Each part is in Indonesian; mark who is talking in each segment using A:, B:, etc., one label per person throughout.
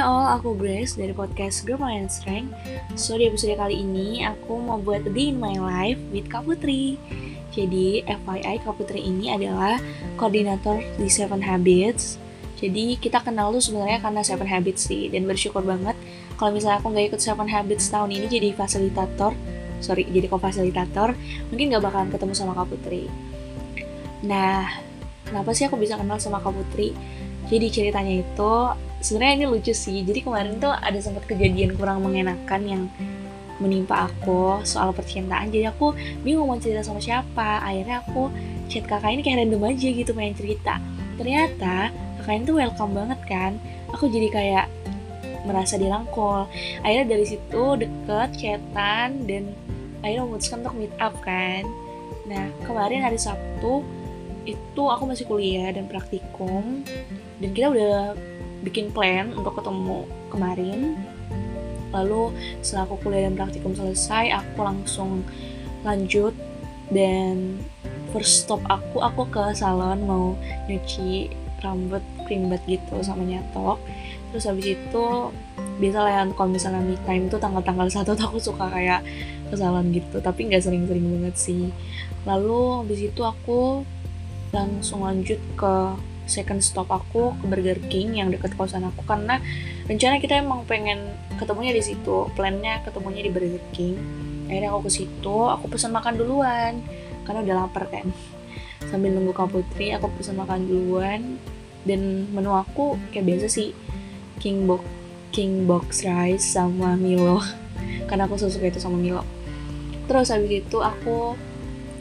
A: Hai all, aku Grace dari podcast Girl My Strength. So di episode kali ini aku mau buat Day in My Life with Kak Putri. Jadi FYI Kak Putri ini adalah koordinator di Seven Habits. Jadi kita kenal tuh sebenarnya karena Seven Habits sih. Dan bersyukur banget kalau misalnya aku nggak ikut Seven Habits tahun ini jadi fasilitator Sorry, jadi co-fasilitator Mungkin gak bakalan ketemu sama Kak Putri. Nah, kenapa sih aku bisa kenal sama Kak Putri? Jadi ceritanya itu sebenarnya ini lucu sih. Jadi kemarin tuh ada sempat kejadian kurang mengenakan yang menimpa aku soal percintaan. Jadi aku bingung mau cerita sama siapa. Akhirnya aku chat kakak ini kayak random aja gitu pengen cerita. Ternyata kakak ini tuh welcome banget kan. Aku jadi kayak merasa dirangkul. Akhirnya dari situ deket, chatan, dan akhirnya memutuskan untuk meet up kan. Nah, kemarin hari Sabtu itu aku masih kuliah dan praktikum dan kita udah bikin plan untuk ketemu kemarin. Lalu setelah aku kuliah dan praktikum selesai aku langsung lanjut dan first stop aku aku ke salon mau nyuci rambut krimbat gitu sama nyatok terus habis itu biasa lah ya kalau misalnya me time tuh tanggal-tanggal satu tuh aku suka kayak ke salon gitu tapi nggak sering-sering banget sih. Lalu habis itu aku langsung lanjut ke second stop aku ke Burger King yang deket kosan aku karena rencana kita emang pengen ketemunya di situ. Plannya ketemunya di Burger King. Akhirnya aku ke situ aku pesan makan duluan. Karena udah lapar kan. Sambil nunggu Kak Putri aku pesan makan duluan. Dan menu aku kayak biasa sih King Box King Box Rice sama Milo. Karena aku suka itu sama Milo. Terus habis itu aku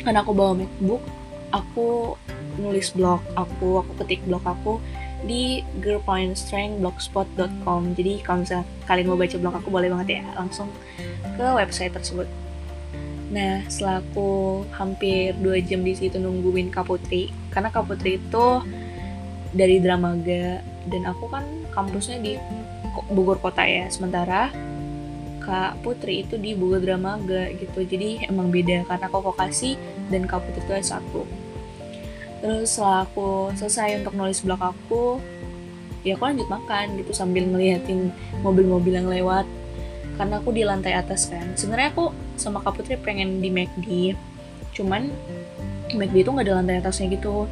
A: karena aku bawa MacBook aku nulis blog aku aku ketik blog aku di girlpointstrength.blogspot.com jadi kalau misalnya kalian mau baca blog aku boleh banget ya langsung ke website tersebut. Nah setelah aku hampir dua jam di situ nungguin Kak Putri karena Kak Putri itu dari Dramaga dan aku kan kampusnya di Bogor kota ya sementara Kak Putri itu di Bogor Dramaga gitu. Jadi emang beda karena aku vokasi dan Kak Putri itu S1 terus setelah aku selesai untuk nulis blog aku ya aku lanjut makan gitu sambil ngeliatin mobil-mobil yang lewat. Karena aku di lantai atas kan. Sebenarnya aku sama Kak Putri pengen di McD cuman McD itu nggak ada lantai atasnya gitu.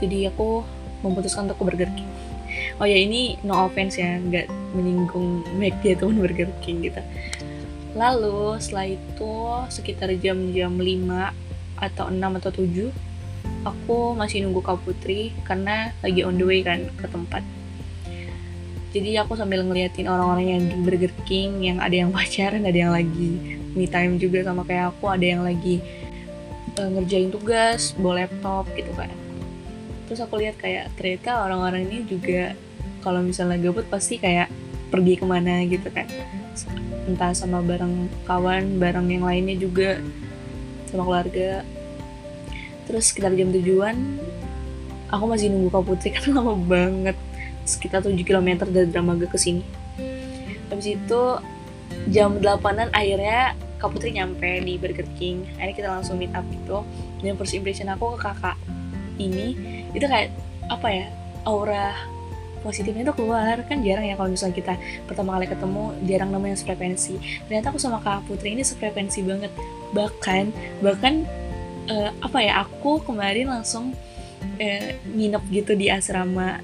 A: Jadi aku memutuskan untuk ke Burger King oh ya ini no offense ya nggak menyinggung McD atau Burger King gitu. Lalu setelah itu sekitar jam-jam 5 atau 6 atau 7 aku masih nunggu Kak Putri karena lagi on the way kan ke tempat. Jadi aku sambil ngeliatin orang-orang yang di Burger King yang ada yang pacaran ada yang lagi me time juga sama kayak aku ada yang lagi uh, ngerjain tugas bawa laptop gitu kan terus aku lihat kayak ternyata orang-orang ini juga kalau misalnya gabut pasti kayak pergi ke mana gitu kan. Entah sama bareng kawan bareng yang lainnya juga sama keluarga. Terus sekitar jam tujuan aku masih nunggu Kak Putri kan lama banget. Sekitar 7 km dari Dramaga ke sini. Habis itu jam 8an akhirnya Kak Putri nyampe di Burger King. Akhirnya kita langsung meet up gitu. Dan first impression aku ke kakak ini itu kayak apa ya aura positifnya itu keluar. Kan jarang ya kalau misalnya kita pertama kali ketemu jarang namanya sefrekuensi. Ternyata aku sama kak Putri ini sefrekuensi banget. Bahkan bahkan uh, apa ya aku kemarin langsung uh, nginep gitu di asrama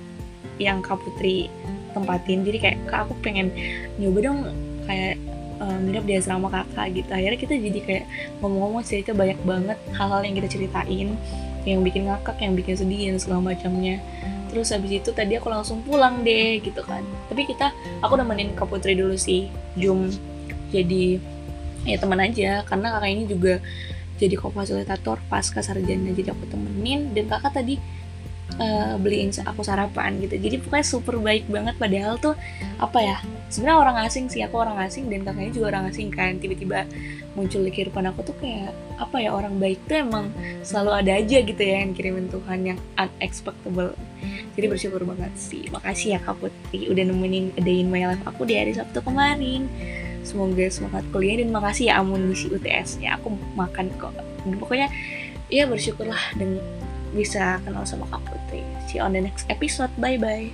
A: yang Kak Putri tempatin. Jadi kayak kak aku pengen nyoba dong kayak uh, di asrama kakak gitu. Akhirnya kita jadi kayak ngomong-ngomong cerita banyak banget hal-hal yang kita ceritain yang bikin ngakak yang bikin sedih dan segala macamnya. Terus habis itu tadi aku langsung pulang deh gitu kan. Tapi kita aku nemenin Kak Putri dulu sih Jum. Jadi ya teman aja karena kakak ini juga jadi co-fasilitator pasca sarjana. Jadi aku temenin dan kakak tadi uh, beliin aku sarapan gitu. Jadi pokoknya super baik banget. Padahal tuh apa ya sebenarnya orang asing sih. Aku orang asing dan kakaknya juga orang asing kan. Tiba-tiba muncul di kehidupan aku tuh kayak apa ya orang baik tuh emang selalu ada aja gitu ya yang kirimin Tuhan yang unexpectable. Jadi bersyukur banget sih. Makasih ya Kak Putri udah nemenin day in my life aku di hari Sabtu kemarin. Semoga semangat kuliah dan makasih ya amunisi UTS ya aku makan kok. Pokoknya ya bersyukurlah dan bisa kenal sama Kak Putri. See you on the next episode. Bye bye